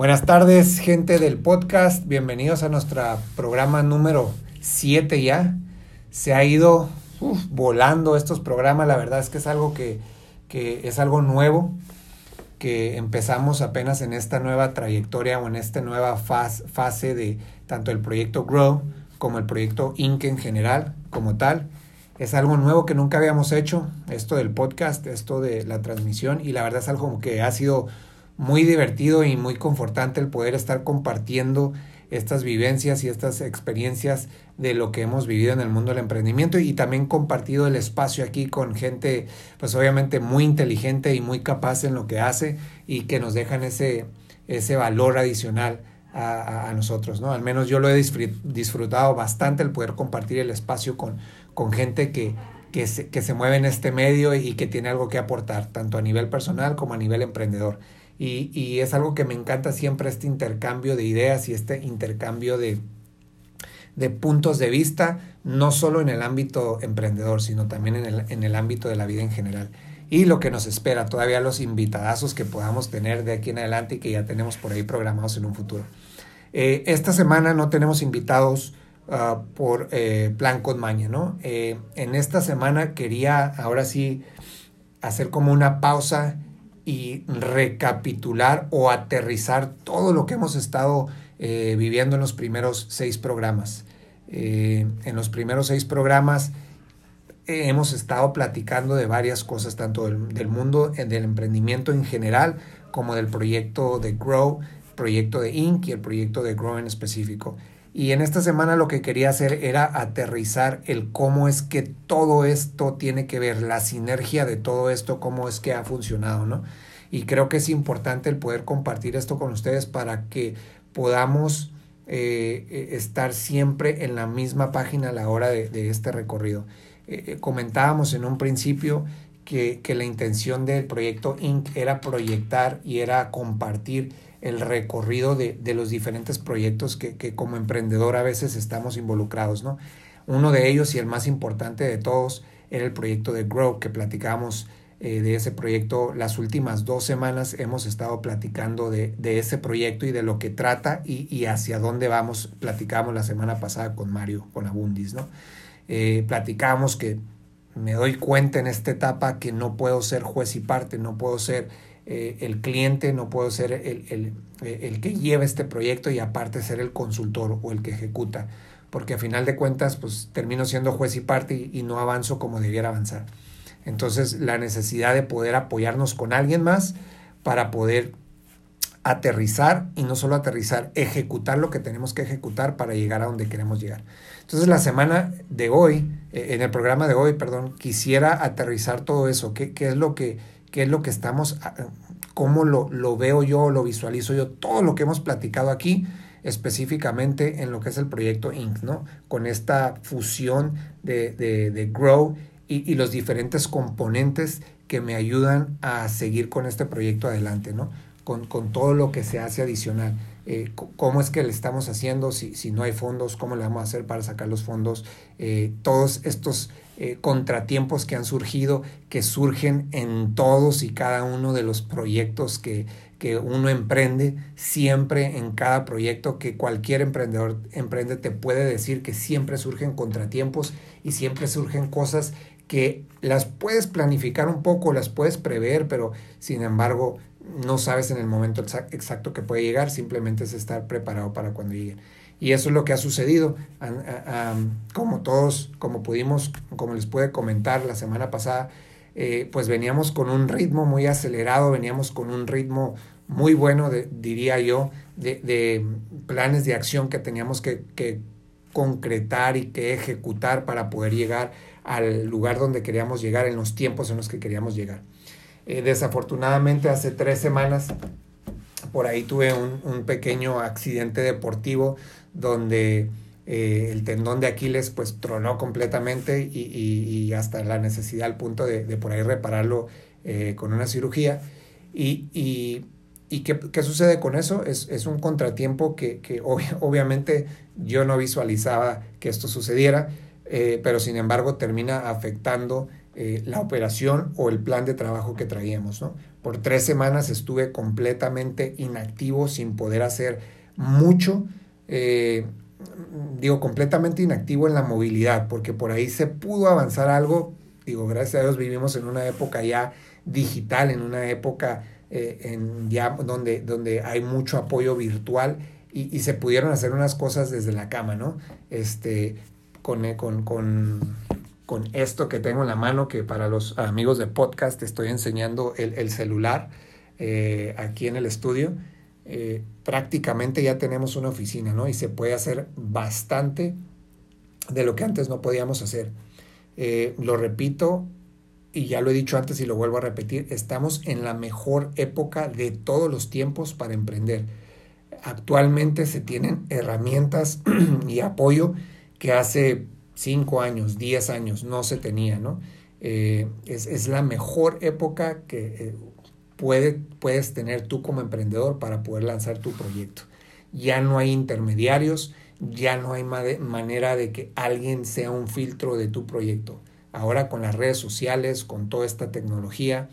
Buenas tardes, gente del podcast. Bienvenidos a nuestro programa número 7 ya. Se ha ido volando estos programas. La verdad es que es algo que, es algo nuevo, que empezamos apenas en esta nueva trayectoria o en esta nueva fase de tanto el proyecto Grow como el proyecto Inc. en general, como tal. Es algo nuevo que nunca habíamos hecho, esto del podcast, esto de la transmisión, y la verdad es algo que ha sido muy divertido y muy confortante el poder estar compartiendo estas vivencias y estas experiencias de lo que hemos vivido en el mundo del emprendimiento y también compartido el espacio aquí con gente pues obviamente muy inteligente y muy capaz en lo que hace y que nos dejan ese, ese valor adicional a, nosotros, ¿no? Al menos yo lo he disfrutado bastante el poder compartir el espacio con, con gente que, que, se, que se mueve en este medio y que tiene algo que aportar, tanto a nivel personal como a nivel emprendedor. Y, es algo que me encanta siempre este intercambio de ideas y este intercambio de, puntos de vista, no solo en el ámbito emprendedor, sino también en el, ámbito de la vida en general. Y lo que nos espera, todavía los invitadazos que podamos tener de aquí en adelante y que ya tenemos por ahí programados en un futuro. Eh, esta semana no tenemos invitados uh, por eh, plan con ¿no? Eh, en esta semana quería ahora sí hacer como una pausa y recapitular o aterrizar todo lo que hemos estado eh, viviendo en los primeros seis programas. Eh, en los primeros seis programas eh, hemos estado platicando de varias cosas, tanto del, mundo del emprendimiento en general, como del proyecto de Grow, proyecto de Inc. y el proyecto de Grow en específico. Y en esta semana lo que quería hacer era aterrizar el cómo es que todo esto tiene que ver, la sinergia de todo esto, cómo es que ha funcionado, ¿no? Y creo que es importante el poder compartir esto con ustedes para que podamos eh, eh, estar siempre en la misma página a la hora de, este recorrido. Eh, comentábamos en un principio que, que la intención del proyecto Inc. era proyectar y era compartir el recorrido de, de los diferentes proyectos que, que, como emprendedor a veces estamos involucrados, ¿no? Uno de ellos y el más importante de todos era el proyecto de Grow, que platicamos eh, de ese proyecto las últimas dos semanas. Hemos estado platicando de, de ese proyecto y de lo que trata y, y, hacia dónde vamos. Platicamos la semana pasada con Mario, con Abundis, ¿no? Eh, platicamos que me doy cuenta en esta etapa que no puedo ser juez y parte, no puedo ser eh, el cliente, no puedo ser el, el, el, que lleva este proyecto y aparte ser el consultor o el que ejecuta, porque a final de cuentas pues termino siendo juez y parte y, no avanzo como debiera avanzar. Entonces la necesidad de poder apoyarnos con alguien más para poder aterrizar y no solo aterrizar, ejecutar lo que tenemos que ejecutar para llegar a donde queremos llegar. Entonces la semana de hoy, eh, en el programa de hoy, perdón, quisiera aterrizar todo eso, qué, qué es lo que qué es lo que estamos, ah, cómo lo, lo veo yo, lo visualizo yo, todo lo que hemos platicado aquí específicamente en lo que es el proyecto Inc., ¿no? Con esta fusión de, de, de Grow y, y, los diferentes componentes que me ayudan a seguir con este proyecto adelante, ¿no? Con, con todo lo que se hace adicional. Eh, cómo es que le estamos haciendo, si, si, no hay fondos, cómo le vamos a hacer para sacar los fondos, eh, todos estos eh, contratiempos que han surgido, que surgen en todos y cada uno de los proyectos que, que uno emprende, siempre en cada proyecto que cualquier emprendedor emprende te puede decir que siempre surgen contratiempos y siempre surgen cosas que las puedes planificar un poco, las puedes prever, pero sin embargo no sabes en el momento exacto que puede llegar, simplemente es estar preparado para cuando llegue. Y eso es lo que ha sucedido. Como todos, como pudimos, como les pude comentar la semana pasada, eh, pues veníamos con un ritmo muy acelerado, veníamos con un ritmo muy bueno, diría yo, de, planes de acción que teníamos que, concretar y que ejecutar para poder llegar al lugar donde queríamos llegar en los tiempos en los que queríamos llegar. Eh, desafortunadamente hace tres semanas por ahí tuve un pequeño accidente deportivo donde eh, el tendón de Aquiles pues tronó completamente y, y, hasta la necesidad al punto de, de por ahí repararlo eh, con una cirugía. Y, y, y ¿qué, ¿qué, sucede con eso? Es, es un contratiempo que, que ob obviamente yo no visualizaba que esto sucediera, eh, pero sin embargo termina afectando la operación o el plan de trabajo que traíamos, ¿no? por tres semanas estuve completamente inactivo, sin poder hacer mucho. Eh, digo, completamente inactivo en la movilidad, porque por ahí se pudo avanzar algo. Digo, gracias a Dios vivimos en una época ya digital, en una época eh, en ya donde, donde hay mucho apoyo virtual y, se pudieron hacer unas cosas desde la cama, ¿no? Este, con, eh, con, con, con, esto que tengo en la mano, que para los amigos de podcast estoy enseñando el, el celular aquí en el estudio. Eh, prácticamente ya tenemos una oficina, ¿no? Y se puede hacer bastante de lo que antes no podíamos hacer. Eh, lo repito y ya lo he dicho antes y lo vuelvo a repetir, estamos en la mejor época de todos los tiempos para emprender. Actualmente se tienen herramientas y apoyo que hace 5 años, 10 años no se tenía, ¿no? Eh, es, es, la mejor época que puedes tener tú como emprendedor para poder lanzar tu proyecto. Ya no hay intermediarios, ya no hay manera de que alguien sea un filtro de tu proyecto. Ahora con las redes sociales, con toda esta tecnología,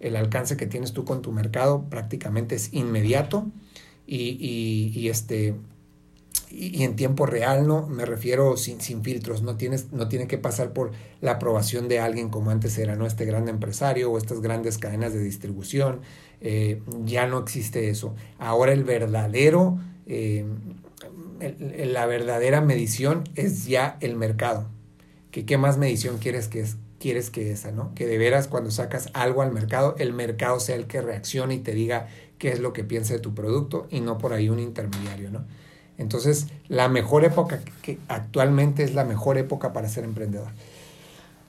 el alcance que tienes tú con tu mercado prácticamente es inmediato y, y este, y, en tiempo real, ¿no? Me refiero sin, sin filtros, no, tienes, no tiene que pasar por la aprobación de alguien como antes era, ¿no? Este gran empresario o estas grandes cadenas de distribución, eh, ya no existe eso. Ahora el verdadero, eh, la verdadera medición es ya el mercado. ¿Qué, qué más medición quieres que, es, quieres que esa, ¿no? Que de veras cuando sacas algo al mercado, el mercado sea el que reaccione y te diga qué es lo que piensa de tu producto y no por ahí un intermediario, ¿no? Entonces, la mejor época que actualmente es la mejor época para ser emprendedor.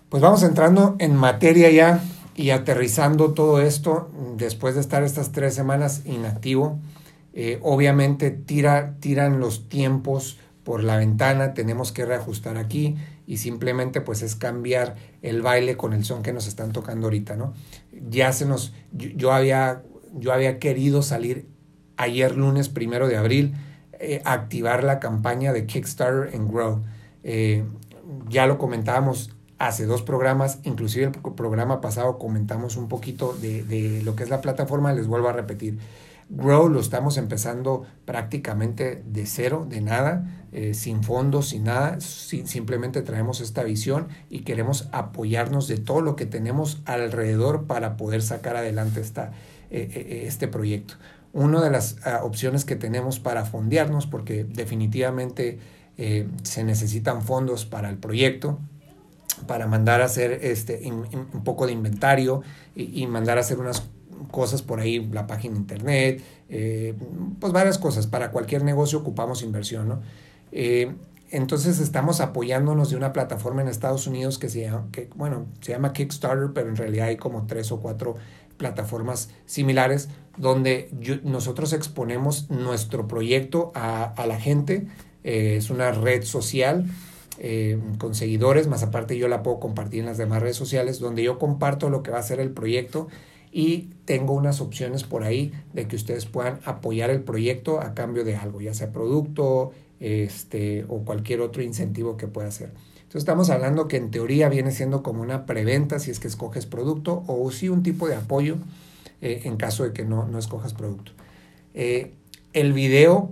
Pues vamos entrando en materia ya y aterrizando todo esto después de estar estas tres semanas inactivo. Eh, obviamente tira, tiran los tiempos por la ventana, tenemos que reajustar aquí y simplemente pues es cambiar el baile con el son que nos están tocando ahorita, ¿no? Ya se nos, yo había, yo había querido salir ayer lunes primero de abril, eh, activar la campaña de Kickstarter en Grow. Eh, ya lo comentábamos hace dos programas, inclusive el programa pasado comentamos un poquito de, lo que es la plataforma, les vuelvo a repetir. Grow lo estamos empezando prácticamente de cero, de nada, eh, sin fondos, sin nada, simplemente traemos esta visión y queremos apoyarnos de todo lo que tenemos alrededor para poder sacar adelante esta, este proyecto una de las ah, opciones que tenemos para fondearnos, porque definitivamente eh, se necesitan fondos para el proyecto, para mandar a hacer este, un poco de inventario y, mandar a hacer unas cosas por ahí, la página internet, eh, pues varias cosas. Para cualquier negocio ocupamos inversión, ¿no? Eh, entonces estamos apoyándonos de una plataforma en Estados Unidos que se llama, que, bueno, se llama Kickstarter, pero en realidad hay como tres o cuatro plataformas similares donde nosotros exponemos nuestro proyecto a, la gente. Eh, es una red social eh, con seguidores, más aparte yo la puedo compartir en las demás redes sociales, donde yo comparto lo que va a ser el proyecto y tengo unas opciones por ahí de que ustedes puedan apoyar el proyecto a cambio de algo, ya sea producto este, o cualquier otro incentivo que pueda hacer. Entonces estamos hablando que en teoría viene siendo como una preventa si es que escoges producto o sí un tipo de apoyo eh, en caso de que no, no escojas producto. Eh, el video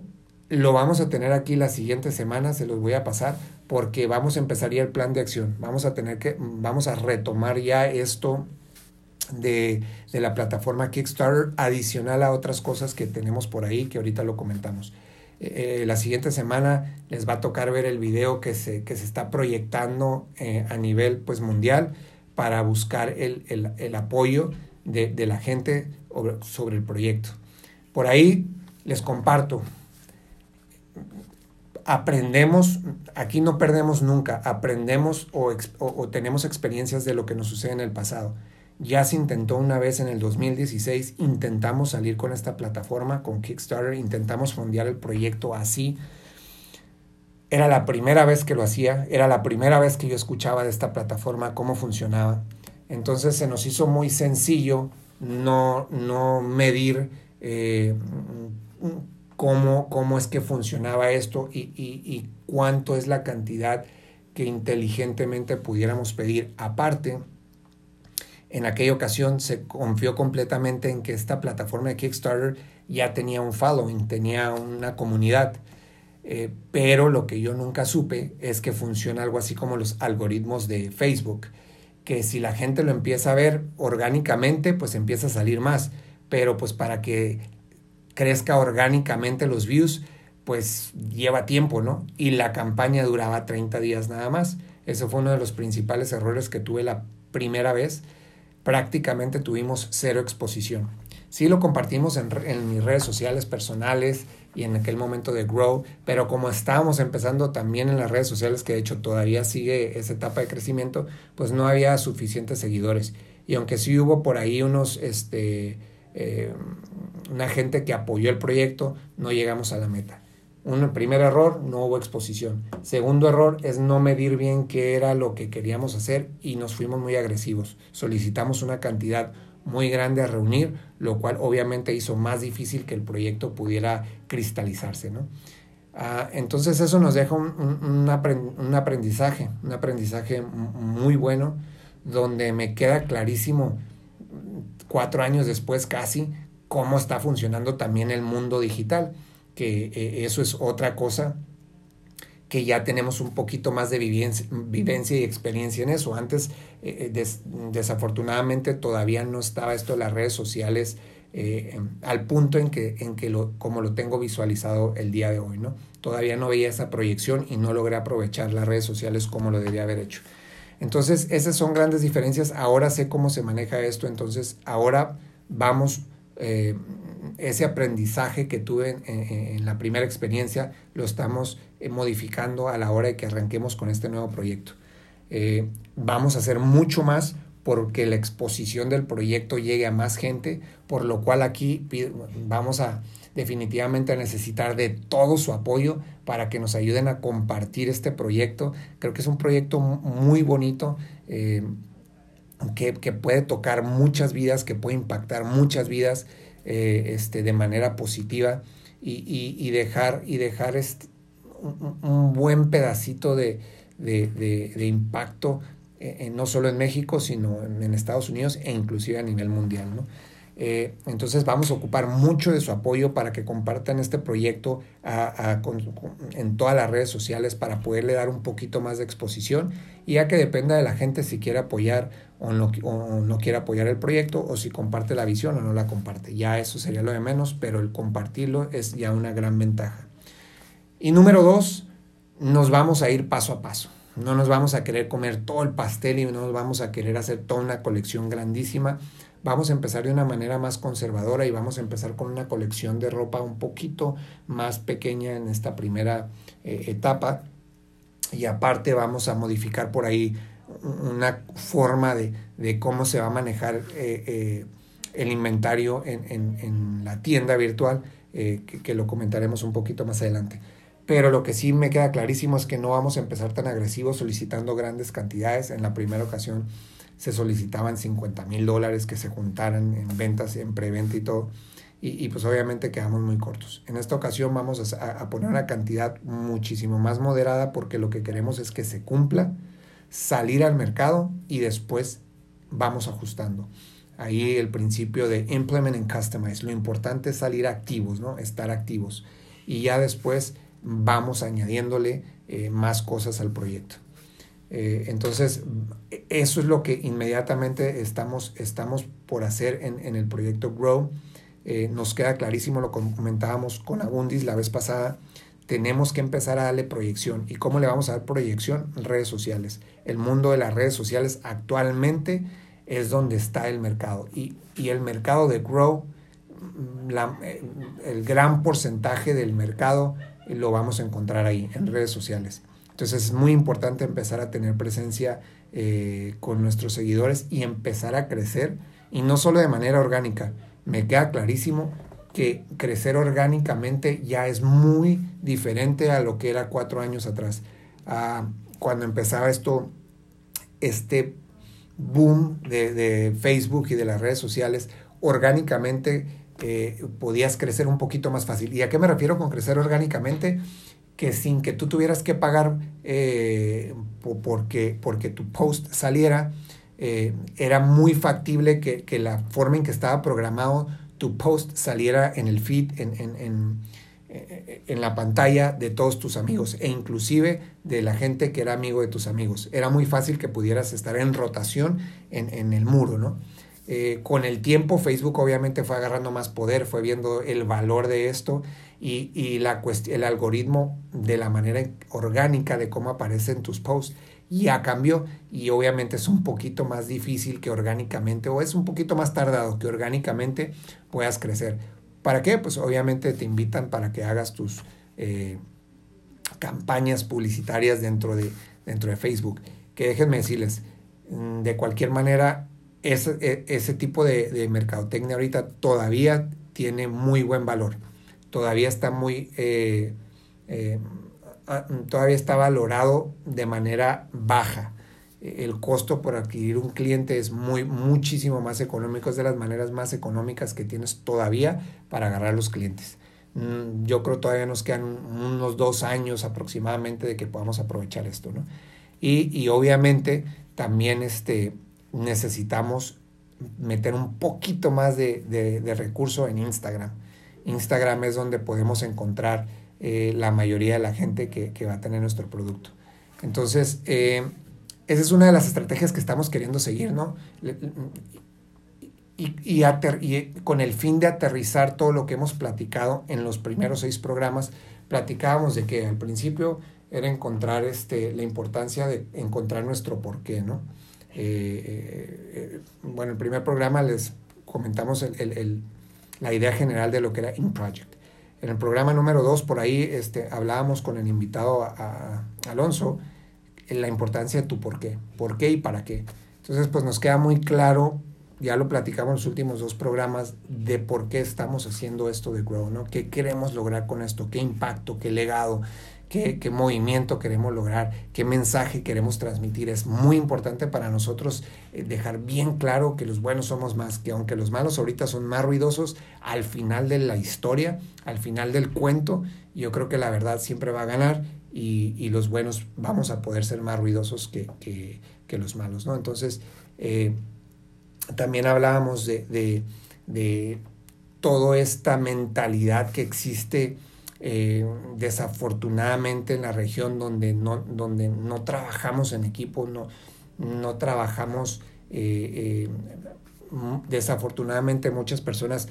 lo vamos a tener aquí la siguiente semana, se los voy a pasar porque vamos a empezar ya el plan de acción. Vamos a tener que, vamos a retomar ya esto de, de la plataforma Kickstarter adicional a otras cosas que tenemos por ahí que ahorita lo comentamos. Eh, la siguiente semana les va a tocar ver el video que se, que se está proyectando eh, a nivel pues, mundial para buscar el, el, el apoyo de, de, la gente sobre el proyecto. Por ahí les comparto, aprendemos, aquí no perdemos nunca, aprendemos o, o, o tenemos experiencias de lo que nos sucede en el pasado. Ya se intentó una vez en el 2016, intentamos salir con esta plataforma, con Kickstarter, intentamos fondear el proyecto así. Era la primera vez que lo hacía, era la primera vez que yo escuchaba de esta plataforma, cómo funcionaba. Entonces se nos hizo muy sencillo no, no medir eh, cómo, cómo, es que funcionaba esto y, y, y cuánto es la cantidad que inteligentemente pudiéramos pedir. Aparte, En aquella ocasión se confió completamente en que esta plataforma de Kickstarter ya tenía un following, tenía una comunidad. Eh, pero lo que yo nunca supe es que funciona algo así como los algoritmos de Facebook, que si la gente lo empieza a ver orgánicamente, pues empieza a salir más. Pero pues para que crezca orgánicamente los views, pues lleva tiempo, ¿no? Y la campaña duraba 30 días nada más. Ese fue uno de los principales errores que tuve la primera vez prácticamente tuvimos cero exposición. Sí lo compartimos en, mis redes sociales personales y en aquel momento de Grow, pero como estábamos empezando también en las redes sociales, que de hecho todavía sigue esa etapa de crecimiento, pues no había suficientes seguidores. Y aunque sí hubo por ahí unos, este, eh, una gente que apoyó el proyecto, no llegamos a la meta. Un primer error, no hubo exposición. Segundo error es no medir bien qué era lo que queríamos hacer y nos fuimos muy agresivos. Solicitamos una cantidad muy grande a reunir, lo cual obviamente hizo más difícil que el proyecto pudiera cristalizarse. ¿no? Ah, entonces eso nos deja un, un, aprendizaje, un aprendizaje muy bueno, donde me queda clarísimo cuatro años después casi cómo está funcionando también el mundo digital que eh, eso es otra cosa que ya tenemos un poquito más de vivencia, y experiencia en eso. Antes, eh, eh, desafortunadamente, todavía no estaba esto de las redes sociales al punto en que, en que lo, como lo tengo visualizado el día de hoy, ¿no? Todavía no veía esa proyección y no logré aprovechar las redes sociales como lo debía haber hecho. Entonces, esas son grandes diferencias. Ahora sé cómo se maneja esto, entonces ahora vamos ese aprendizaje que tuve en, la primera experiencia lo estamos eh, modificando a la hora de que arranquemos con este nuevo proyecto. Eh, vamos a hacer mucho más porque la exposición del proyecto llegue a más gente, por lo cual aquí vamos a definitivamente a necesitar de todo su apoyo para que nos ayuden a compartir este proyecto. Creo que es un proyecto muy bonito. Eh, que, puede tocar muchas vidas, que puede impactar muchas vidas eh, este, de manera positiva y, y, dejar, y dejar este, un, buen pedacito de, de, de, impacto eh, no solo en México, sino en, Estados Unidos e inclusive a nivel mundial. ¿no? Eh, entonces vamos a ocupar mucho de su apoyo para que compartan este proyecto en todas las redes sociales para poderle dar un poquito más de exposición y ya que dependa de la gente si quiere apoyar o no, quiere apoyar el proyecto o si comparte la visión o no la comparte. Ya eso sería lo de menos, pero el compartirlo es ya una gran ventaja. Y número dos, nos vamos a ir paso a paso. No nos vamos a querer comer todo el pastel y no nos vamos a querer hacer toda una colección grandísima vamos a empezar de una manera más conservadora y vamos a empezar con una colección de ropa un poquito más pequeña en esta primera eh, etapa y aparte vamos a modificar por ahí una forma de, cómo se va a manejar eh, eh, el inventario en, la tienda virtual, que, que, lo comentaremos un poquito más adelante. Pero lo que sí me queda clarísimo es que no vamos a empezar tan agresivos solicitando grandes cantidades. En la primera ocasión se solicitaban 50 mil dólares que se juntaran en ventas, en preventa y todo. Y, pues obviamente quedamos muy cortos. En esta ocasión vamos a, poner una cantidad muchísimo más moderada porque lo que queremos es que se cumpla, salir al mercado y después vamos ajustando. Ahí el principio de implement and customize. Lo importante es salir activos, ¿no? Estar activos. Y ya después vamos añadiéndole eh, más cosas al proyecto. Eh, entonces, eso es lo que inmediatamente estamos, estamos por hacer en, el proyecto Grow. Eh, nos queda clarísimo, lo comentábamos con Agundis la vez pasada, tenemos que empezar a darle proyección. ¿Y cómo le vamos a dar proyección? Redes sociales. El mundo de las redes sociales actualmente es donde está el mercado. Y, el mercado de Grow, eh, el gran porcentaje del mercado lo vamos a encontrar ahí, en redes sociales. Entonces es muy importante empezar a tener presencia eh, con nuestros seguidores y empezar a crecer, y no solo de manera orgánica. Me queda clarísimo que crecer orgánicamente ya es muy diferente a lo que era cuatro años atrás. Ah, cuando empezaba esto, este boom de, Facebook y de las redes sociales, orgánicamente eh, podías crecer un poquito más fácil. ¿Y a qué me refiero con crecer orgánicamente? que sin que tú tuvieras que pagar eh, porque, porque tu post saliera, eh, era muy factible que, que, la forma en que estaba programado tu post saliera en el feed, en, en, en, la pantalla de todos tus amigos e inclusive de la gente que era amigo de tus amigos. Era muy fácil que pudieras estar en rotación en, el muro, ¿no? Eh, con el tiempo Facebook obviamente fue agarrando más poder, fue viendo el valor de esto y, y la el algoritmo de la manera orgánica de cómo aparecen tus posts ya cambió y obviamente es un poquito más difícil que orgánicamente o es un poquito más tardado que orgánicamente puedas crecer. ¿Para qué? Pues obviamente te invitan para que hagas tus eh, campañas publicitarias dentro de, dentro de Facebook. Que déjenme decirles, mm, de cualquier manera, ese, e, ese tipo de, de, mercadotecnia ahorita todavía tiene muy buen valor. Todavía está muy... Eh, eh, Ah, todavía está valorado de manera baja. El costo por adquirir un cliente es muy, muchísimo más económico, es de las maneras más económicas que tienes todavía para agarrar los clientes. Mm, yo creo todavía nos quedan unos dos años aproximadamente de que podamos aprovechar esto, ¿no? Y, y obviamente también este, necesitamos meter un poquito más de, de, de recurso en Instagram. Instagram es donde podemos encontrar eh, la mayoría de la gente que, que, va a tener nuestro producto. Entonces, eh, esa es una de las estrategias que estamos queriendo seguir, ¿no? Y, y, con el fin de aterrizar todo lo que hemos platicado en los primeros seis programas, platicábamos de que al principio era encontrar este, la importancia de encontrar nuestro porqué, ¿no? Eh, bueno, el primer programa les comentamos el, el, la idea general de lo que era In Project. En el programa número 2, por ahí este, hablábamos con el invitado a, Alonso la importancia de tu por qué, por qué y para qué. Entonces, pues nos queda muy claro, ya lo platicamos en los últimos dos programas, de por qué estamos haciendo esto de Grow, ¿no? ¿Qué queremos lograr con esto? ¿Qué impacto? ¿Qué legado? qué, movimiento queremos lograr, qué mensaje queremos transmitir. Es muy importante para nosotros eh, dejar bien claro que los buenos somos más, que aunque los malos ahorita son más ruidosos, al final de la historia, al final del cuento, yo creo que la verdad siempre va a ganar y, los buenos vamos a poder ser más ruidosos que, que, los malos, ¿no? Entonces, eh, también hablábamos de, de, toda esta mentalidad que existe eh, desafortunadamente en la región donde no, donde no trabajamos en equipo, no, no trabajamos, eh, desafortunadamente muchas personas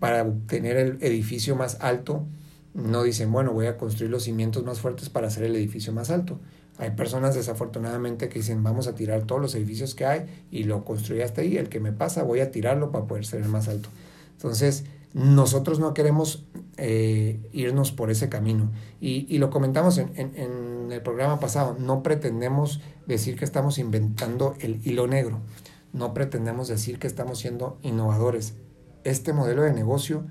para obtener el edificio más alto no dicen, bueno, voy a construir los cimientos más fuertes para hacer el edificio más alto. Hay personas desafortunadamente que dicen, vamos a tirar todos los edificios que hay y lo construí hasta ahí, el que me pasa voy a tirarlo para poder ser el más alto. Entonces, nosotros no queremos eh, irnos por ese camino. Y, y lo comentamos en, en, en, el programa pasado, no pretendemos decir que estamos inventando el hilo negro, no pretendemos decir que estamos siendo innovadores. Este modelo de negocio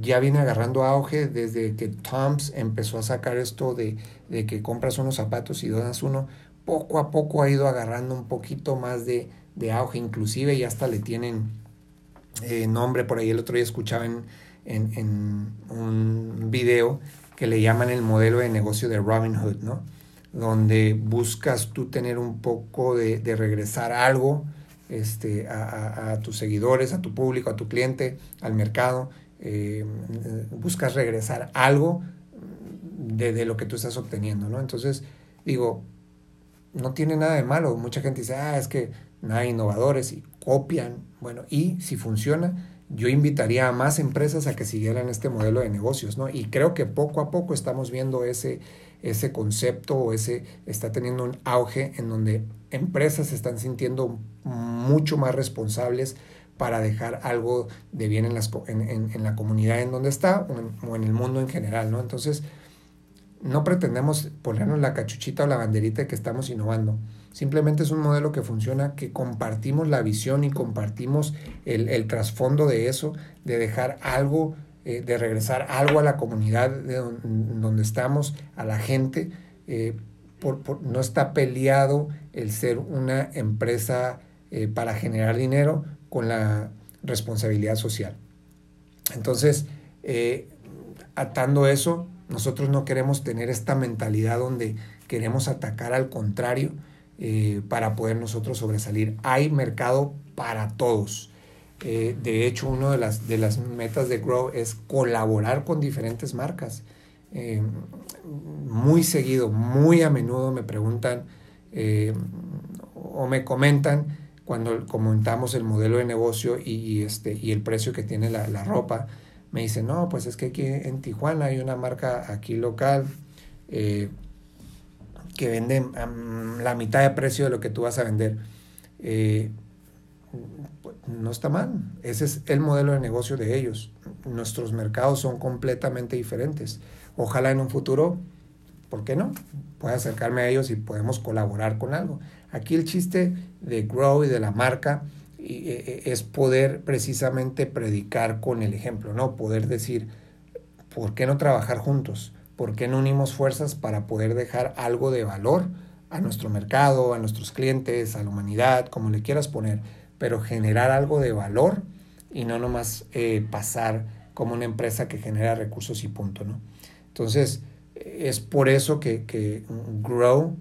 ya viene agarrando auge desde que Toms empezó a sacar esto de, de que compras unos zapatos y donas uno, poco a poco ha ido agarrando un poquito más de, de auge, inclusive ya hasta le tienen eh, nombre, por ahí el otro día escuchaba en, en, un video que le llaman el modelo de negocio de Robin Hood, ¿no? Donde buscas tú tener un poco de, de regresar algo este, a, a, tus seguidores, a tu público, a tu cliente, al mercado. Eh, buscas regresar algo de, lo que tú estás obteniendo, ¿no? Entonces, digo, no tiene nada de malo. Mucha gente dice, ah, es que nada innovadores y copian. Bueno, y si funciona, yo invitaría a más empresas a que siguieran este modelo de negocios, ¿no? Y creo que poco a poco estamos viendo ese, ese concepto o ese está teniendo un auge en donde empresas se están sintiendo mucho más responsables para dejar algo de bien en, las, en, en, la comunidad en donde está o en, o en el mundo en general, ¿no? Entonces, no pretendemos ponernos la cachuchita o la banderita de que estamos innovando. Simplemente es un modelo que funciona, que compartimos la visión y compartimos el, el trasfondo de eso, de dejar algo, eh, de regresar algo a la comunidad de donde, estamos, a la gente. Eh, por, por, no está peleado el ser una empresa eh, para generar dinero con la responsabilidad social. Entonces, eh, atando eso, nosotros no queremos tener esta mentalidad donde queremos atacar al contrario. eh, para poder nosotros sobresalir. Hay mercado para todos. Eh, de hecho, una de las, de las metas de Grow es colaborar con diferentes marcas. Muy seguido, muy a menudo me preguntan o me comentan cuando comentamos el modelo de negocio y, este, y el precio que tiene la, la, ropa. Me dicen, no, pues es que aquí en Tijuana hay una marca aquí local que venden la mitad de precio de lo que tú vas a vender. Eh, no está mal. Ese es el modelo de negocio de ellos. Nuestros mercados son completamente diferentes. Ojalá en un futuro, ¿por qué no? Pueda acercarme a ellos y podemos colaborar con algo. Aquí el chiste de Grow y de la marca e, e, es poder precisamente predicar con el ejemplo, ¿no? Poder decir, ¿por qué no trabajar juntos? ¿por qué no unimos fuerzas para poder dejar algo de valor a nuestro mercado, a nuestros clientes, a la humanidad, como le quieras poner, pero generar algo de valor y no nomás eh, pasar como una empresa que genera recursos y punto, ¿no? Entonces, es por eso que Grow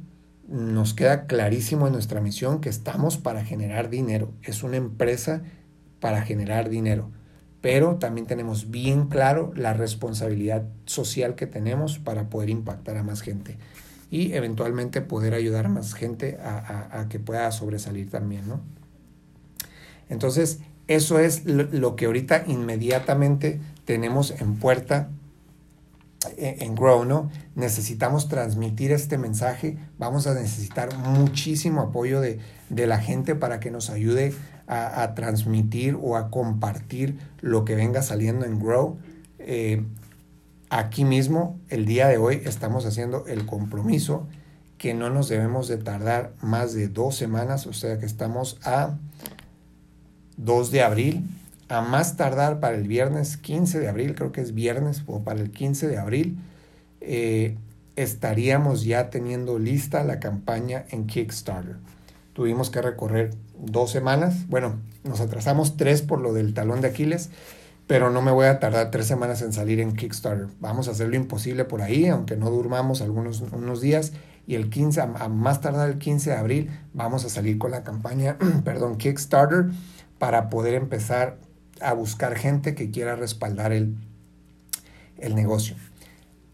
nos queda clarísimo en nuestra misión que estamos para generar dinero. Es una empresa para generar dinero pero también tenemos bien claro la responsabilidad social que tenemos para poder impactar a más gente y eventualmente poder ayudar a más gente a, que pueda sobresalir también, ¿no? Entonces, eso es lo, que ahorita inmediatamente tenemos en puerta en, Grow, ¿no? Necesitamos transmitir este mensaje, vamos a necesitar muchísimo apoyo de, de la gente para que nos ayude a, transmitir o a compartir lo que venga saliendo en Grow. Eh, aquí mismo, el día de hoy, estamos haciendo el compromiso que no nos debemos de tardar más de dos semanas, o sea que estamos a 2 de abril, a más tardar para el viernes 15 de abril, creo que es viernes o para el 15 de abril, eh, estaríamos ya teniendo lista la campaña en Kickstarter. Tuvimos que recorrer dos semanas. Bueno, nos atrasamos tres por lo del talón de Aquiles, pero no me voy a tardar tres semanas en salir en Kickstarter. Vamos a hacer lo imposible por ahí, aunque no durmamos algunos unos días. Y el 15, a más tardar el 15 de abril, vamos a salir con la campaña, perdón, Kickstarter, para poder empezar a buscar gente que quiera respaldar el, el negocio.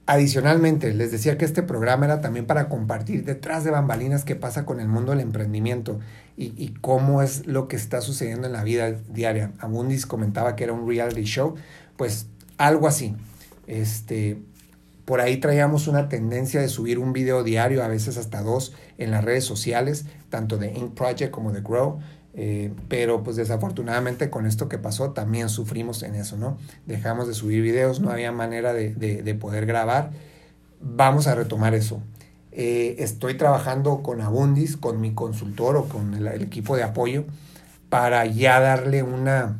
Adicionalmente, les decía que este programa era también para compartir detrás de bambalinas qué pasa con el mundo del emprendimiento y, cómo es lo que está sucediendo en la vida diaria. Abundis comentaba que era un reality show, pues algo así. Este, por ahí traíamos una tendencia de subir un video diario, a veces hasta dos, en las redes sociales, tanto de Ink Project como de Grow. Eh, pero pues desafortunadamente con esto que pasó también sufrimos en eso, ¿no? Dejamos de subir videos, no había manera de, de, poder grabar. Vamos a retomar eso. Eh, estoy trabajando con Abundis, con mi consultor o con el, equipo de apoyo para ya darle una,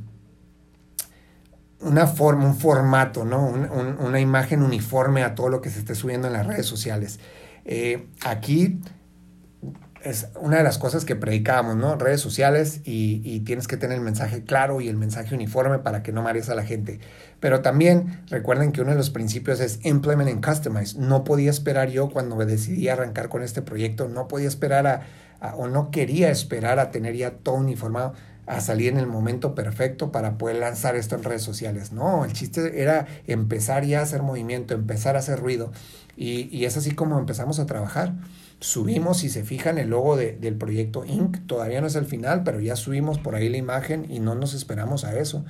una forma, un formato, ¿no? una imagen uniforme a todo lo que se esté subiendo en las redes sociales. Eh, aquí es una de las cosas que predicábamos, ¿no? Redes sociales y, tienes que tener el mensaje claro y el mensaje uniforme para que no marees a la gente. Pero también recuerden que uno de los principios es implement and customize. No podía esperar yo cuando me decidí arrancar con este proyecto, no podía esperar a, o no quería esperar a tener ya todo uniformado a salir en el momento perfecto para poder lanzar esto en redes sociales. No, el chiste era empezar ya a hacer movimiento, empezar a hacer ruido. Y, y es así como empezamos a trabajar subimos, si se fijan, el logo del proyecto Inc. Todavía no es el final, pero ya subimos por ahí la imagen y no nos esperamos a eso.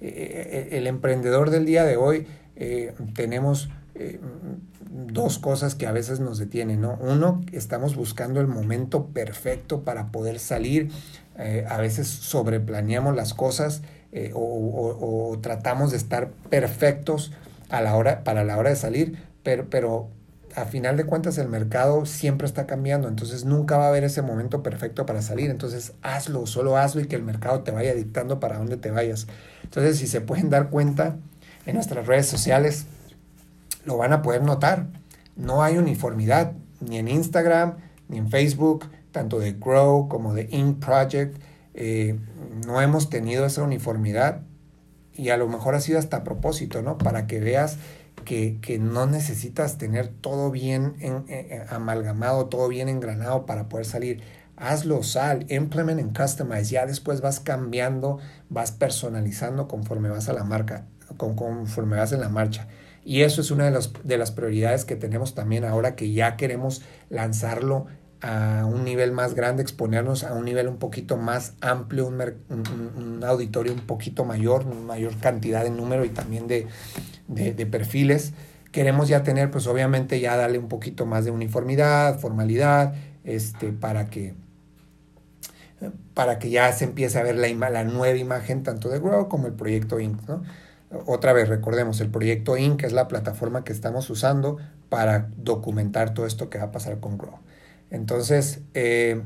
Eh, eh, eh, el emprendedor del día de hoy tenemos dos cosas que a veces nos detienen, ¿no? Uno, estamos buscando el momento perfecto para poder salir. a veces sobreplaneamos las cosas o, o, tratamos de estar perfectos a la hora, para la hora de salir, pero, pero a final de cuentas el mercado siempre está cambiando, entonces nunca va a haber ese momento perfecto para salir, entonces hazlo, solo hazlo y que el mercado te vaya dictando para dónde te vayas. Entonces si se pueden dar cuenta en nuestras redes sociales, lo van a poder notar. No hay uniformidad ni en Instagram, ni en Facebook, tanto de Grow como de Ink Project. Eh, no hemos tenido esa uniformidad y a lo mejor ha sido hasta a propósito, ¿no? Para que veas que, no necesitas tener todo bien en, amalgamado, todo bien engranado para poder salir. hazlo, sal, implement and customize. Ya después vas cambiando, vas personalizando conforme vas a la marca, conforme vas en la marcha. Y eso es una de, los, de las prioridades que tenemos también ahora que ya queremos lanzarlo a un nivel más grande, exponernos a un nivel un poquito más amplio, un, un, auditorio un poquito mayor, mayor cantidad de número y también de, de, perfiles. Queremos ya tener, pues obviamente ya darle un poquito más de uniformidad, formalidad, este, para que para que ya se empiece a ver la, la nueva imagen tanto de Grow como el proyecto Inc. ¿no? Otra vez, recordemos, el proyecto Inc. es la plataforma que estamos usando para documentar todo esto que va a pasar con Grow. Entonces, eh,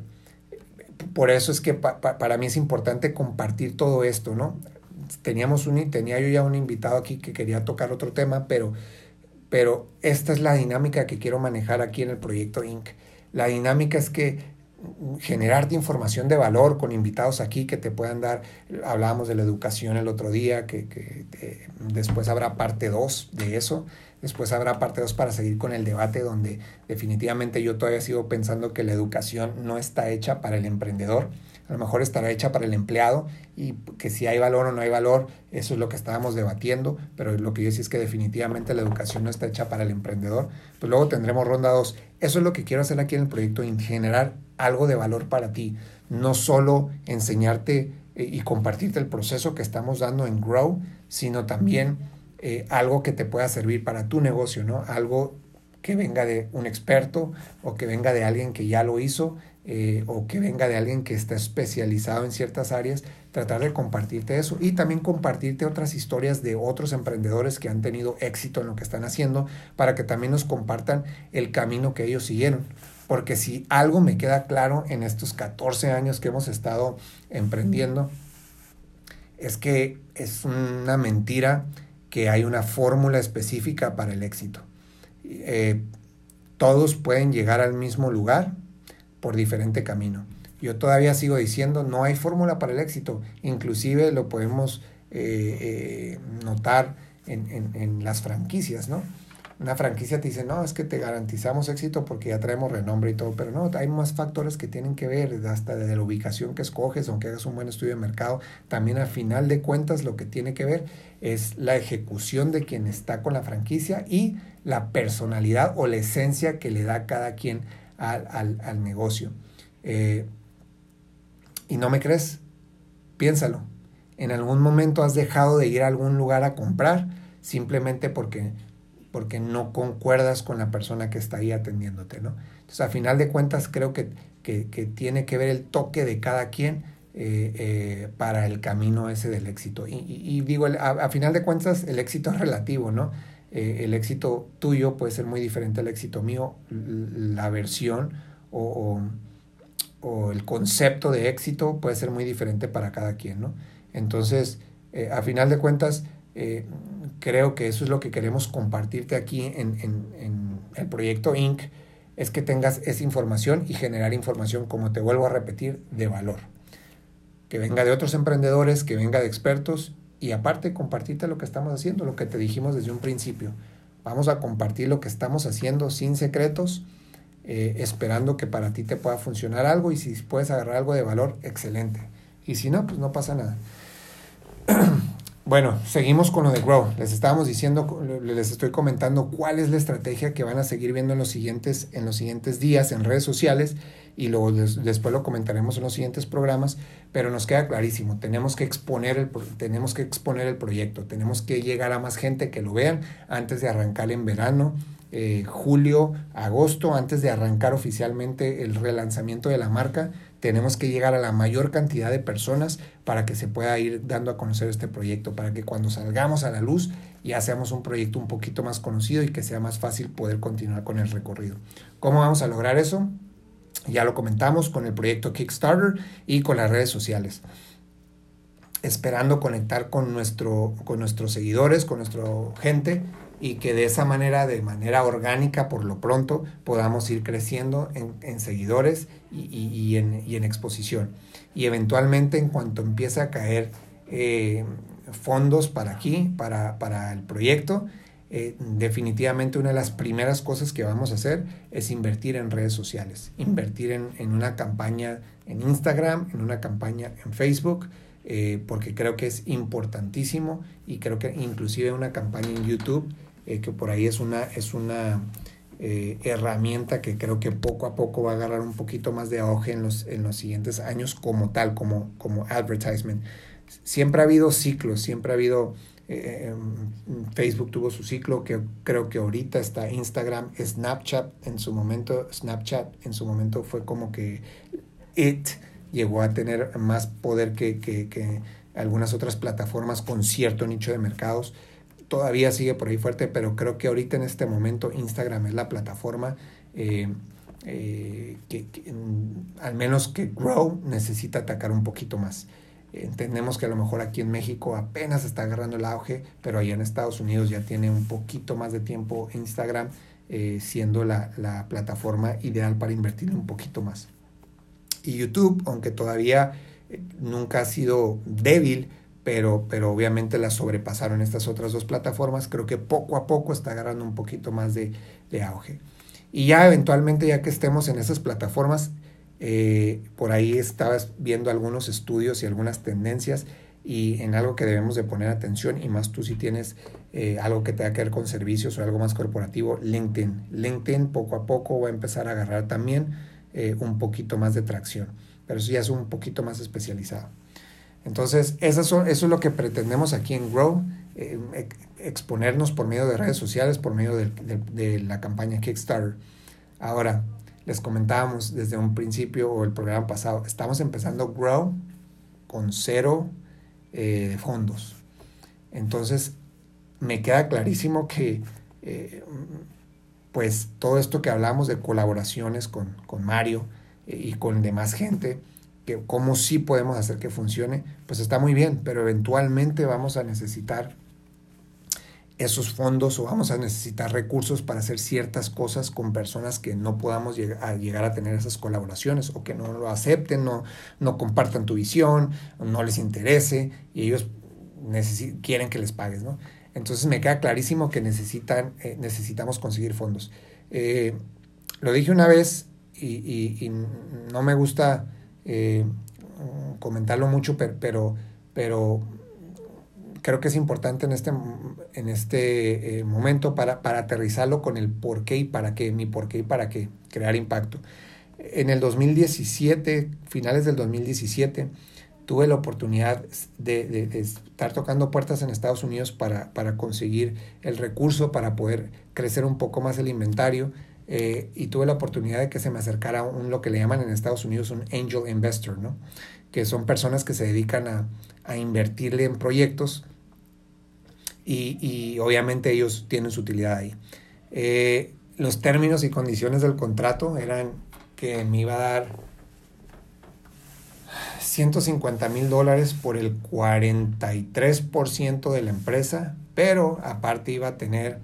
por eso es que para mí es importante compartir todo esto, ¿no? Teníamos un, tenía yo ya un invitado aquí que quería tocar otro tema, pero, pero esta es la dinámica que quiero manejar aquí en el proyecto Inc. La dinámica es que generarte información de valor con invitados aquí que te puedan dar, hablábamos de la educación el otro día, que, que eh, después habrá parte 2 de eso, Después habrá parte 2 para seguir con el debate donde definitivamente yo todavía sigo pensando que la educación no está hecha para el emprendedor, a lo mejor estará hecha para el empleado y que si hay valor o no hay valor, eso es lo que estábamos debatiendo, pero lo que yo sí es que definitivamente la educación no está hecha para el emprendedor. Pues luego tendremos ronda 2. Eso es lo que quiero hacer aquí en el proyecto, generar algo de valor para ti, no solo enseñarte eh, y compartirte el proceso que estamos dando en Grow, sino también eh, algo que te pueda servir para tu negocio, ¿no? Algo que venga de un experto o que venga de alguien que ya lo hizo eh, o que venga de alguien que está especializado en ciertas áreas, tratar de compartirte eso y también compartirte otras historias de otros emprendedores que han tenido éxito en lo que están haciendo para que también nos compartan el camino que ellos siguieron. Porque si algo me queda claro en estos 14 años que hemos estado emprendiendo, es que es una mentira que hay una fórmula específica para el éxito. Eh, todos pueden llegar al mismo lugar por diferente camino. Yo todavía sigo diciendo, no hay fórmula para el éxito. Inclusive lo podemos eh, eh, notar en, en, las franquicias, ¿no? Una franquicia te dice, no, es que te garantizamos éxito porque ya traemos renombre y todo, pero no, hay más factores que tienen que ver, hasta desde la ubicación que escoges, aunque hagas un buen estudio de mercado, también al final de cuentas lo que tiene que ver es la ejecución de quien está con la franquicia y la personalidad o la esencia que le da cada quien al, al, negocio. Eh, y no me crees, piénsalo. En algún momento has dejado de ir a algún lugar a comprar simplemente porque porque no concuerdas con la persona que está ahí atendiéndote, ¿no? Entonces, a final de cuentas, creo que, que, tiene que ver el toque de cada quien eh, eh, para el camino ese del éxito. Y, digo, a, final de cuentas, el éxito es relativo, ¿no? Eh, el éxito tuyo puede ser muy diferente al éxito mío, la versión o, o, el concepto de éxito puede ser muy diferente para cada quien, ¿no? Entonces, a final de cuentas, creo que eso es lo que queremos compartirte aquí en, el proyecto Inc., es que tengas esa información y generar información, como te vuelvo a repetir, de valor. Que venga de otros emprendedores, que venga de expertos y aparte compartirte lo que estamos haciendo, lo que te dijimos desde un principio. Vamos a compartir lo que estamos haciendo sin secretos, eh, esperando que para ti te pueda funcionar algo y si puedes agarrar algo de valor, excelente. Y si no, pues no pasa nada. Bueno, seguimos con lo de Grow. Les estábamos diciendo, les estoy comentando cuál es la estrategia que van a seguir viendo en los siguientes, en los siguientes días en redes sociales y luego después lo comentaremos en los siguientes programas, pero nos queda clarísimo, tenemos que, exponer el, tenemos que exponer el proyecto, tenemos que llegar a más gente que lo vean antes de arrancar en verano, eh, julio, agosto, antes de arrancar oficialmente el relanzamiento de la marca, tenemos que llegar a la mayor cantidad de personas para que se pueda ir dando a conocer este proyecto, para que cuando salgamos a la luz ya seamos un proyecto un poquito más conocido y que sea más fácil poder continuar con el recorrido. ¿Cómo vamos a lograr eso? Ya lo comentamos con el proyecto Kickstarter y con las redes sociales. Esperando conectar con, nuestro, con nuestros seguidores, con nuestra gente y que de esa manera, de manera orgánica, por lo pronto, podamos ir creciendo en, seguidores y, en, exposición. Y eventualmente, en cuanto empiece a caer eh, fondos para aquí, para, el proyecto, eh, definitivamente una de las primeras cosas que vamos a hacer es invertir en redes sociales, invertir en, una campaña en Instagram, en una campaña en Facebook, eh, porque creo que es importantísimo y creo que inclusive una campaña en YouTube, eh, que por ahí es una, es una herramienta que creo que poco a poco va a agarrar un poquito más de auge en los, en los siguientes años como tal, como, como advertisement. Siempre ha habido ciclos, siempre ha habido eh, em, Facebook tuvo su ciclo, que creo que ahorita está Instagram, Snapchat en su momento, Snapchat en su momento fue como que it llegó a tener más poder que, que, algunas otras plataformas con cierto nicho de mercados. Todavía sigue por ahí fuerte, pero creo que ahorita en este momento Instagram es la plataforma eh, eh, que, al menos que Grow necesita atacar un poquito más. Entendemos que a lo mejor aquí en México apenas está agarrando el auge, pero allá en Estados Unidos ya tiene un poquito más de tiempo Instagram eh, siendo la, plataforma ideal para invertir un poquito más. Y YouTube, aunque todavía eh, nunca ha sido débil, pero, pero obviamente la sobrepasaron estas otras dos plataformas, creo que poco a poco está agarrando un poquito más de, de auge. Y ya eventualmente, ya que estemos en esas plataformas, eh, por ahí estabas viendo algunos estudios y algunas tendencias y en algo que debemos de poner atención y más tú si tienes eh, algo que tenga que ver con servicios o algo más corporativo, LinkedIn. LinkedIn poco a poco va a empezar a agarrar también eh, un poquito más de tracción, pero eso ya es un poquito más especializado. Entonces, eso, es lo que pretendemos aquí en Grow, exponernos por medio de redes sociales, por medio de, la campaña Kickstarter. Ahora, les comentábamos desde un principio o el programa pasado, estamos empezando Grow con cero eh, fondos. Entonces, me queda clarísimo que eh, pues todo esto que hablamos de colaboraciones con, con Mario eh, y con demás gente, que cómo sí podemos hacer que funcione, pues está muy bien, pero eventualmente vamos a necesitar esos fondos o vamos a necesitar recursos para hacer ciertas cosas con personas que no podamos llegar a, llegar a tener esas colaboraciones o que no lo acepten, no, no compartan tu visión, no les interese y ellos quieren que les pagues, ¿no? Entonces me queda clarísimo que necesitan, eh, necesitamos conseguir fondos. Eh, lo dije una vez y, no me gusta eh, comentarlo mucho, pero, pero creo que es importante en este, en este eh, momento para, para aterrizarlo con el por qué y para qué, mi por qué y para qué, crear impacto. En el 2017, finales del 2017, tuve la oportunidad de, estar tocando puertas en Estados Unidos para, para, conseguir el recurso, para poder crecer un poco más el inventario. Eh, y tuve la oportunidad de que se me acercara un, lo que le llaman en Estados Unidos un angel investor, ¿no? que son personas que se dedican a, a invertirle en proyectos y, obviamente ellos tienen su utilidad ahí. Eh, los términos y condiciones del contrato eran que me iba a dar 150 mil dólares por el 43% de la empresa, pero aparte iba a tener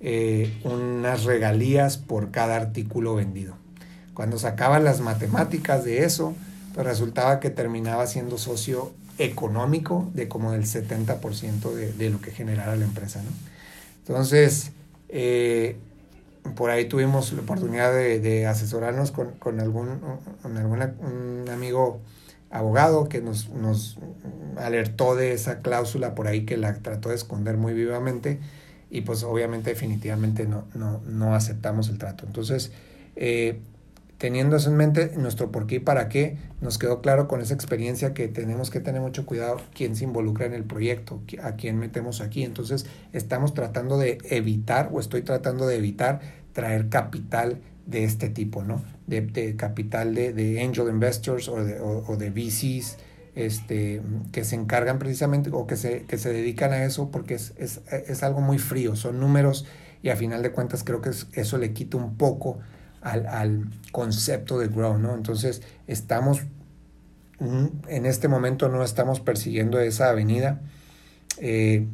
eh, unas regalías por cada artículo vendido. Cuando sacaba las matemáticas de eso, pues resultaba que terminaba siendo socio económico de como del 70% de, de, lo que generara la empresa. ¿no? Entonces, eh, por ahí tuvimos la oportunidad de, de asesorarnos con, con algún con alguna, un amigo abogado que nos, nos alertó de esa cláusula por ahí que la trató de esconder muy vivamente y pues obviamente definitivamente no, no, no aceptamos el trato. Entonces, eh, teniendo eso en mente, nuestro por qué y para qué, nos quedó claro con esa experiencia que tenemos que tener mucho cuidado quién se involucra en el proyecto, a quién metemos aquí. Entonces, estamos tratando de evitar, o estoy tratando de evitar, traer capital de este tipo, ¿no? De, capital de, angel investors o de, o, de VCs este, que se encargan precisamente o que se, que se dedican a eso porque es, es, es algo muy frío, son números y a final de cuentas creo que eso le quita un poco al, concepto de grow, ¿no? Entonces estamos, mm, en este momento no estamos persiguiendo esa avenida, eh,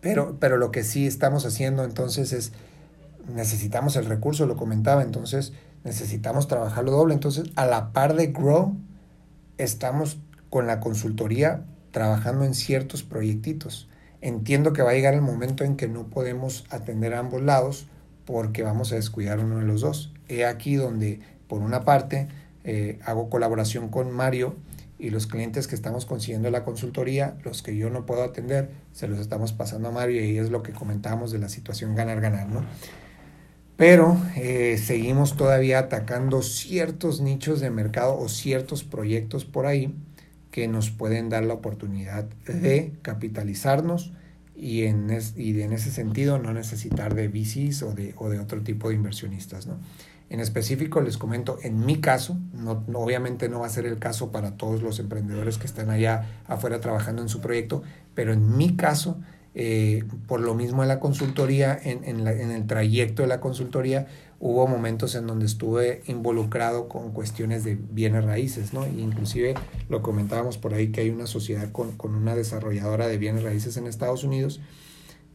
pero, pero lo que sí estamos haciendo entonces es, necesitamos el recurso, lo comentaba, entonces necesitamos trabajarlo doble, entonces a la par de grow, estamos con la consultoría trabajando en ciertos proyectitos entiendo que va a llegar el momento en que no podemos atender a ambos lados porque vamos a descuidar uno de los dos. He aquí donde, por una parte, eh, hago colaboración con Mario y los clientes que estamos consiguiendo la consultoría, los que yo no puedo atender, se los estamos pasando a Mario y es lo que comentábamos de la situación ganar-ganar, ¿no? Pero eh, seguimos todavía atacando ciertos nichos de mercado o ciertos proyectos por ahí que nos pueden dar la oportunidad de capitalizarnos y en, y en ese sentido no necesitar de VCs o de, o de otro tipo de inversionistas, ¿no? En específico les comento, en mi caso, no, obviamente no va a ser el caso para todos los emprendedores que están allá afuera trabajando en su proyecto, pero en mi caso, eh, por lo mismo en la consultoría, en, en, el trayecto de la consultoría, hubo momentos en donde estuve involucrado con cuestiones de bienes raíces, ¿no? inclusive lo comentábamos por ahí que hay una sociedad con, con una desarrolladora de bienes raíces en Estados Unidos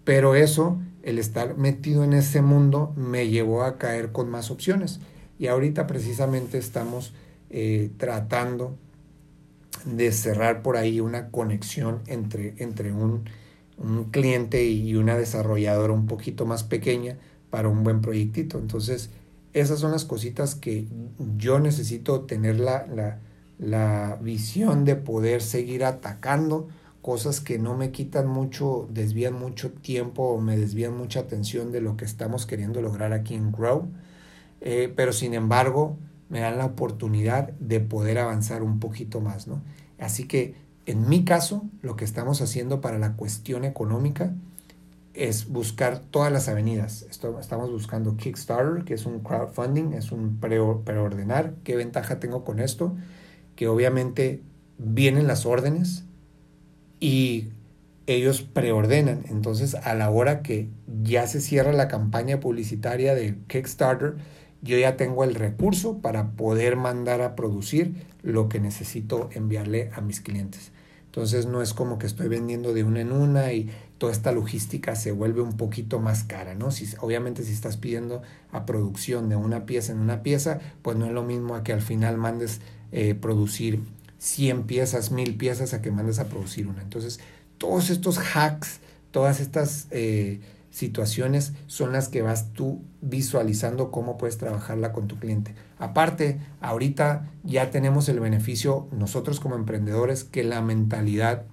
pero eso, el estar metido en ese mundo, me llevó a caer con más opciones. Y ahorita precisamente estamos eh, tratando de cerrar por ahí una conexión entre, entre un, un, cliente y una desarrolladora un poquito más pequeña para un buen proyectito. Entonces, esas son las cositas que yo necesito tener la, la, la visión de poder seguir atacando cosas que no me quitan mucho, desvían mucho tiempo o me desvían mucha atención de lo que estamos queriendo lograr aquí en Grow. Eh, pero sin embargo, me dan la oportunidad de poder avanzar un poquito más, ¿no? Así que en mi caso, lo que estamos haciendo para la cuestión económica es buscar todas las avenidas. estamos buscando Kickstarter, que es un crowdfunding, es un preordenar. ¿Qué ventaja tengo con esto? Que obviamente vienen las órdenes, y ellos preordenan. Entonces, a la hora que ya se cierra la campaña publicitaria de Kickstarter, yo ya tengo el recurso para poder mandar a producir lo que necesito enviarle a mis clientes. Entonces no es como que estoy vendiendo de una en una y toda esta logística se vuelve un poquito más cara, ¿no? Si, obviamente si estás pidiendo a producción de una pieza en una pieza, pues no es lo mismo a que al final mandes eh, producir 100 piezas, 1000 piezas a que mandes a producir una. Entonces, todos estos hacks, todas estas eh, situaciones son las que vas tú visualizando cómo puedes trabajarla con tu cliente. Aparte, ahorita ya tenemos el beneficio nosotros como emprendedores que la mentalidad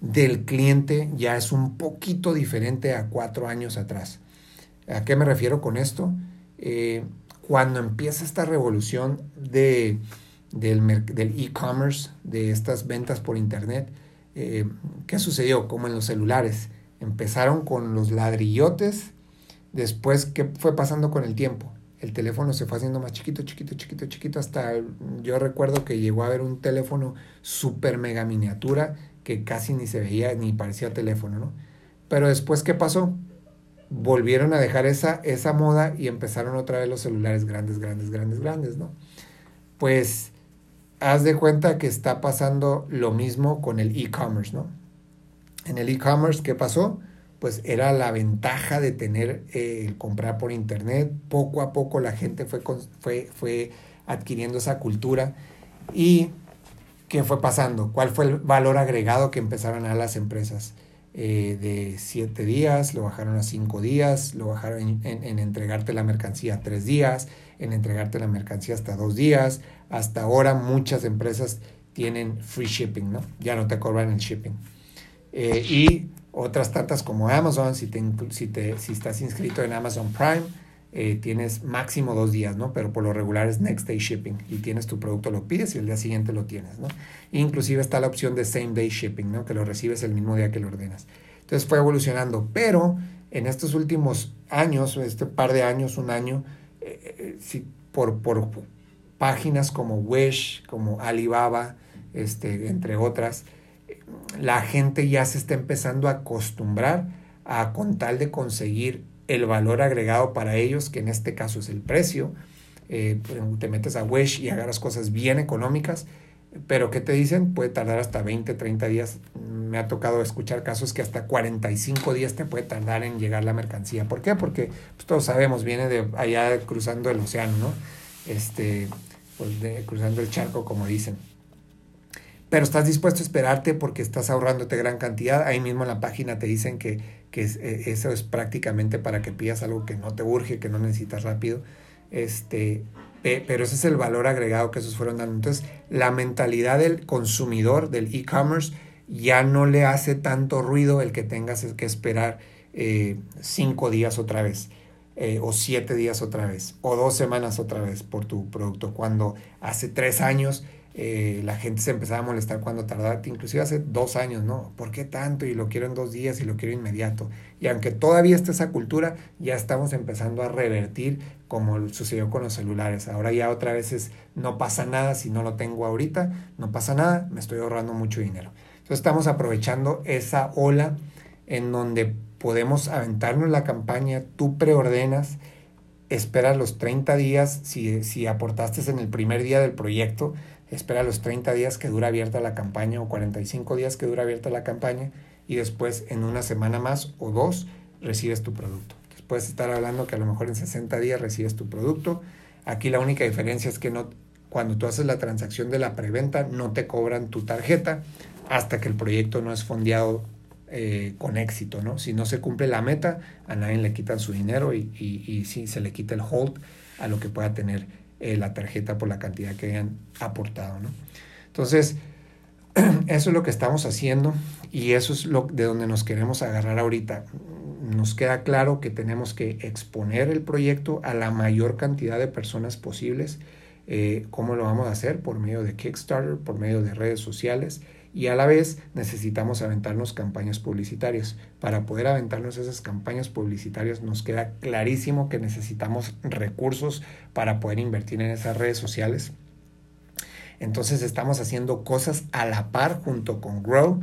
del cliente ya es un poquito diferente a cuatro años atrás. ¿A qué me refiero con esto? Eh, cuando empieza esta revolución de del e-commerce, de estas ventas por internet. Eh, ¿Qué sucedió? Como en los celulares. Empezaron con los ladrillotes, después, ¿qué fue pasando con el tiempo? El teléfono se fue haciendo más chiquito, chiquito, chiquito, chiquito, hasta yo recuerdo que llegó a haber un teléfono super mega miniatura que casi ni se veía ni parecía teléfono, ¿no? Pero después, ¿qué pasó? Volvieron a dejar esa, esa moda y empezaron otra vez los celulares grandes, grandes, grandes, grandes, ¿no? Pues haz de cuenta que está pasando lo mismo con el e-commerce, ¿no? En el e-commerce, ¿qué pasó? Pues era la ventaja de tener eh, el comprar por internet. Poco a poco la gente fue, fue, fue adquiriendo esa cultura. ¿Y qué fue pasando? ¿Cuál fue el valor agregado que empezaron a las empresas? Eh, de siete días, lo bajaron a cinco días, lo bajaron en, en, entregarte la mercancía tres días, en entregarte la mercancía hasta dos días. Hasta ahora muchas empresas tienen free shipping, ¿no? Ya no te cobran el shipping. Eh, y otras tantas como Amazon, si, te, si, te, si estás inscrito en Amazon Prime, eh, tienes máximo dos días, ¿no? Pero por lo regular es next day shipping y tienes tu producto, lo pides y el día siguiente lo tienes, ¿no? Inclusive está la opción de same day shipping, ¿no? Que lo recibes el mismo día que lo ordenas. Entonces fue evolucionando, pero en estos últimos años, este par de años, un año, eh, si por, por páginas como Wish, como Alibaba, este, entre otras, la gente ya se está empezando a acostumbrar a con tal de conseguir el valor agregado para ellos, que en este caso es el precio. Eh, te metes a Wish y agarras cosas bien económicas, pero ¿qué te dicen? Puede tardar hasta 20, 30 días. Me ha tocado escuchar casos que hasta 45 días te puede tardar en llegar la mercancía. ¿Por qué? Porque pues, todos sabemos, viene de allá cruzando el océano, ¿no? Este, pues de, cruzando el charco, como dicen. Pero estás dispuesto a esperarte porque estás ahorrándote gran cantidad. Ahí mismo en la página te dicen que, que e, eso es prácticamente para que pidas algo que no te urge, que no necesitas rápido. Este, pero ese es el valor agregado que esos fueron dando. Entonces, la mentalidad del consumidor del e-commerce ya no le hace tanto ruido el que tengas que esperar eh, cinco días otra vez. Eh, o siete días otra vez, o dos semanas otra vez por tu producto, cuando hace tres años eh, la gente se empezaba a molestar cuando tardaba, inclusive hace dos años, ¿no? ¿Por qué tanto? Y lo quiero en dos días y lo quiero inmediato. Y aunque todavía está esa cultura, ya estamos empezando a revertir como sucedió con los celulares. Ahora ya otra vez es, no pasa nada si no lo tengo ahorita, no pasa nada, me estoy ahorrando mucho dinero. Entonces estamos aprovechando esa ola en donde podemos aventarnos la campaña, tú preordenas, esperas los 30 días, si, si aportaste en el primer día del proyecto, espera los 30 días que dura abierta la campaña o 45 días que dura abierta la campaña y después en una semana más o dos recibes tu producto. puedes estar hablando que a lo mejor en 60 días recibes tu producto. Aquí la única diferencia es que no, cuando tú haces la transacción de la preventa no te cobran tu tarjeta hasta que el proyecto no es fondeado eh, con éxito. ¿no? Si no se cumple la meta, a nadie le quitan su dinero y, y, y si se le quita el hold a lo que pueda tener eh, la tarjeta por la cantidad que hayan aportado. ¿no? Entonces, eso es lo que estamos haciendo y eso es lo de donde nos queremos agarrar ahorita. Nos queda claro que tenemos que exponer el proyecto a la mayor cantidad de personas posibles. Eh, ¿Cómo lo vamos a hacer? Por medio de Kickstarter, por medio de redes sociales y a la vez necesitamos aventarnos campañas publicitarias. Para poder aventarnos esas campañas publicitarias nos queda clarísimo que necesitamos recursos para poder invertir en esas redes sociales. Entonces estamos haciendo cosas a la par junto con Grow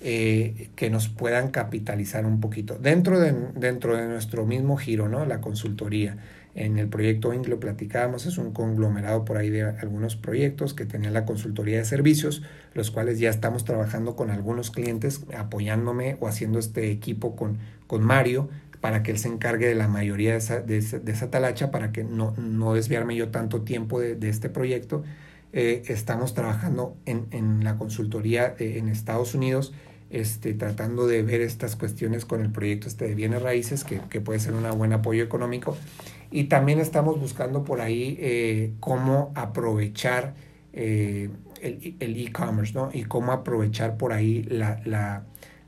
eh, que nos puedan capitalizar un poquito dentro de, dentro de nuestro mismo giro, ¿no? La consultoría. En el proyecto INC lo platicábamos, es un conglomerado por ahí de algunos proyectos que tenían la consultoría de servicios, los cuales ya estamos trabajando con algunos clientes, apoyándome o haciendo este equipo con, con Mario para que él se encargue de la mayoría de esa, de esa, talacha, para que no, no, desviarme yo tanto tiempo de, de este proyecto. Eh, estamos trabajando en, en la consultoría en Estados Unidos, este, tratando de ver estas cuestiones con el proyecto este de bienes raíces, que, que puede ser un buen apoyo económico. Y también estamos buscando por ahí eh, cómo aprovechar eh, el e-commerce, ¿no? Y cómo aprovechar por ahí la, la,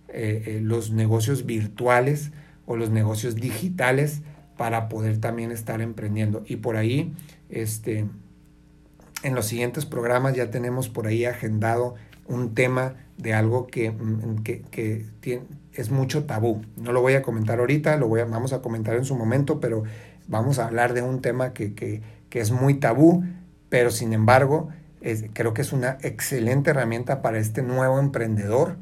eh, los negocios virtuales o los negocios digitales para poder también estar emprendiendo. Y por ahí, este, en los siguientes programas ya tenemos por ahí agendado un tema de algo que, mm, que, que tiene, es mucho tabú. No lo voy a comentar ahorita, lo voy vamos a comentar en su momento, pero vamos a hablar de un tema que, que, que es muy tabú, pero sin embargo creo que es una excelente herramienta para este nuevo emprendedor.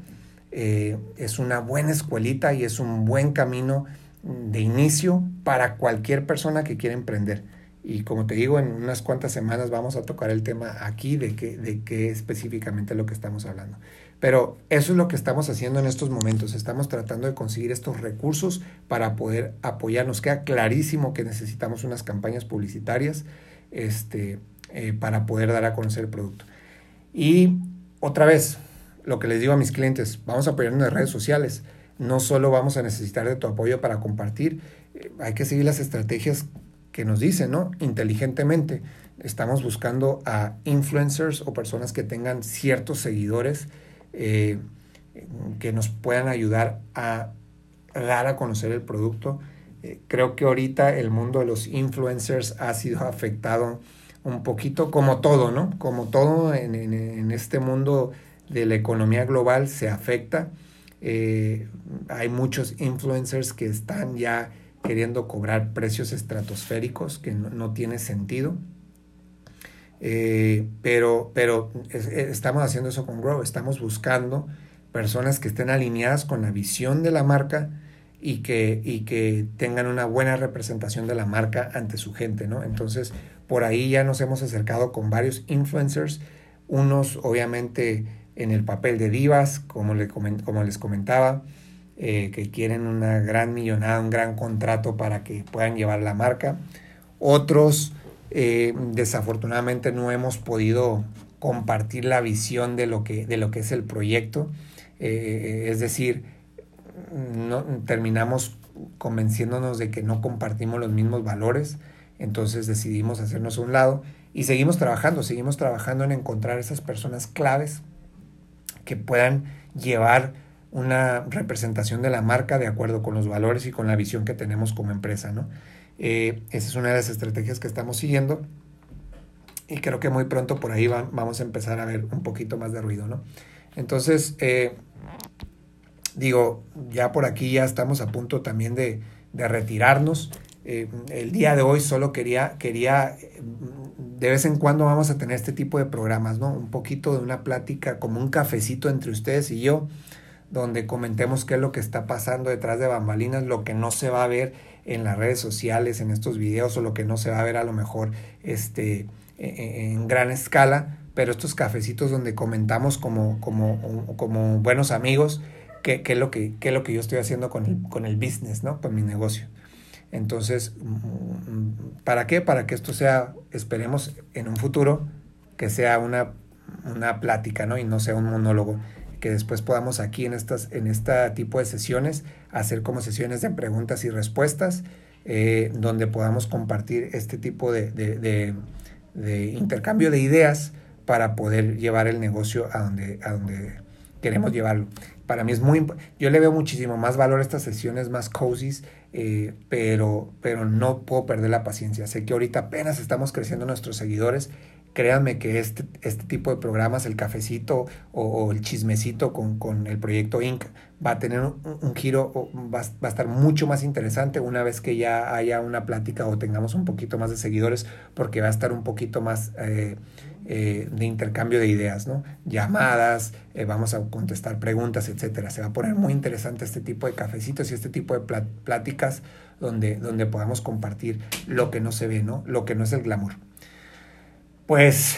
Eh, es una buena escuelita y es un buen camino de inicio para cualquier persona que quiera emprender. Y como te digo, en unas cuantas semanas vamos a tocar el tema aquí de qué, de qué específicamente lo que estamos hablando. Pero eso es lo que estamos haciendo en estos momentos. Estamos tratando de conseguir estos recursos para poder apoyar. Nos queda clarísimo que necesitamos unas campañas publicitarias este, eh, para poder dar a conocer el producto. Y otra vez, lo que les digo a mis clientes, vamos a apoyarnos en redes sociales. No solo vamos a necesitar de tu apoyo para compartir, eh, hay que seguir las estrategias que nos dicen, ¿no? Inteligentemente. Estamos buscando a influencers o personas que tengan ciertos seguidores eh, que nos puedan ayudar a dar a conocer el producto. Eh, creo que ahorita el mundo de los influencers ha sido afectado un poquito, como todo, ¿no? Como todo en, este mundo de la economía global se afecta. Eh, hay muchos influencers que están ya queriendo cobrar precios estratosféricos que no, no tiene sentido. Eh, pero pero eh, estamos haciendo eso con Grow, estamos buscando personas que estén alineadas con la visión de la marca y que, y que tengan una buena representación de la marca ante su gente, ¿no? Entonces, por ahí ya nos hemos acercado con varios influencers, unos obviamente en el papel de divas, como, como les comentaba, eh, que quieren una gran millonada, un gran contrato para que puedan llevar la marca. Otros eh, desafortunadamente no hemos podido compartir la visión de lo que, de lo que es el proyecto. Eh, es decir, no, terminamos convenciéndonos de que no compartimos los mismos valores, entonces decidimos hacernos a un lado y seguimos trabajando, seguimos trabajando en encontrar esas personas claves que puedan llevar una representación de la marca de acuerdo con los valores y con la visión que tenemos como empresa, ¿no? Eh, esa es una de las estrategias que estamos siguiendo y creo que muy pronto por ahí vamos a empezar a ver un poquito más de ruido, ¿no? Entonces, eh, digo, ya por aquí ya estamos a punto también de, de retirarnos. Eh, el día de hoy solo quería, quería, de vez en cuando vamos a tener este tipo de programas, ¿no? Un poquito de una plática, como un cafecito entre ustedes y yo, donde comentemos qué es lo que está pasando detrás de bambalinas, lo que no se va a ver en las redes sociales, en estos videos, o lo que no se va a ver a lo mejor este, e, e, en gran escala, pero estos cafecitos donde comentamos como, como, como buenos amigos qué, qué, es lo que, qué es lo que yo estoy haciendo con el, con el business, ¿no? Con mi negocio. Entonces, mm, ¿para qué? Para que esto sea, esperemos en un futuro, que sea una, una plática, ¿no? Y no sea un monólogo que después podamos aquí en estas en este tipo de sesiones hacer como sesiones de preguntas y respuestas eh, donde podamos compartir este tipo de, de, intercambio de ideas para poder llevar el negocio a donde, a donde queremos llevarlo. Para mí es muy yo le veo muchísimo más valor a estas sesiones más cozy, eh, pero, pero no puedo perder la paciencia. Sé que ahorita apenas estamos creciendo nuestros seguidores créanme que este, este tipo de programas, el cafecito o, el chismecito con, con, el proyecto Inc., va a tener un, giro, va, va, a estar mucho más interesante una vez que ya haya una plática o tengamos un poquito más de seguidores, porque va a estar un poquito más eh, eh, de intercambio de ideas, ¿no? Llamadas, eh, vamos a contestar preguntas, etcétera. Se va a poner muy interesante este tipo de cafecitos y este tipo de pláticas donde, donde podamos compartir lo que no se ve, ¿no? Lo que no es el glamour. Pues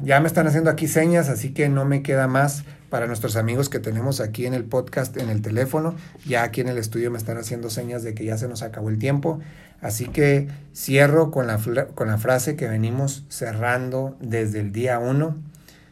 ya me están haciendo aquí señas, así que no me queda más para nuestros amigos que tenemos aquí en el podcast, en el teléfono. Ya aquí en el estudio me están haciendo señas de que ya se nos acabó el tiempo. Así que cierro con la, con la frase que venimos cerrando desde el día uno.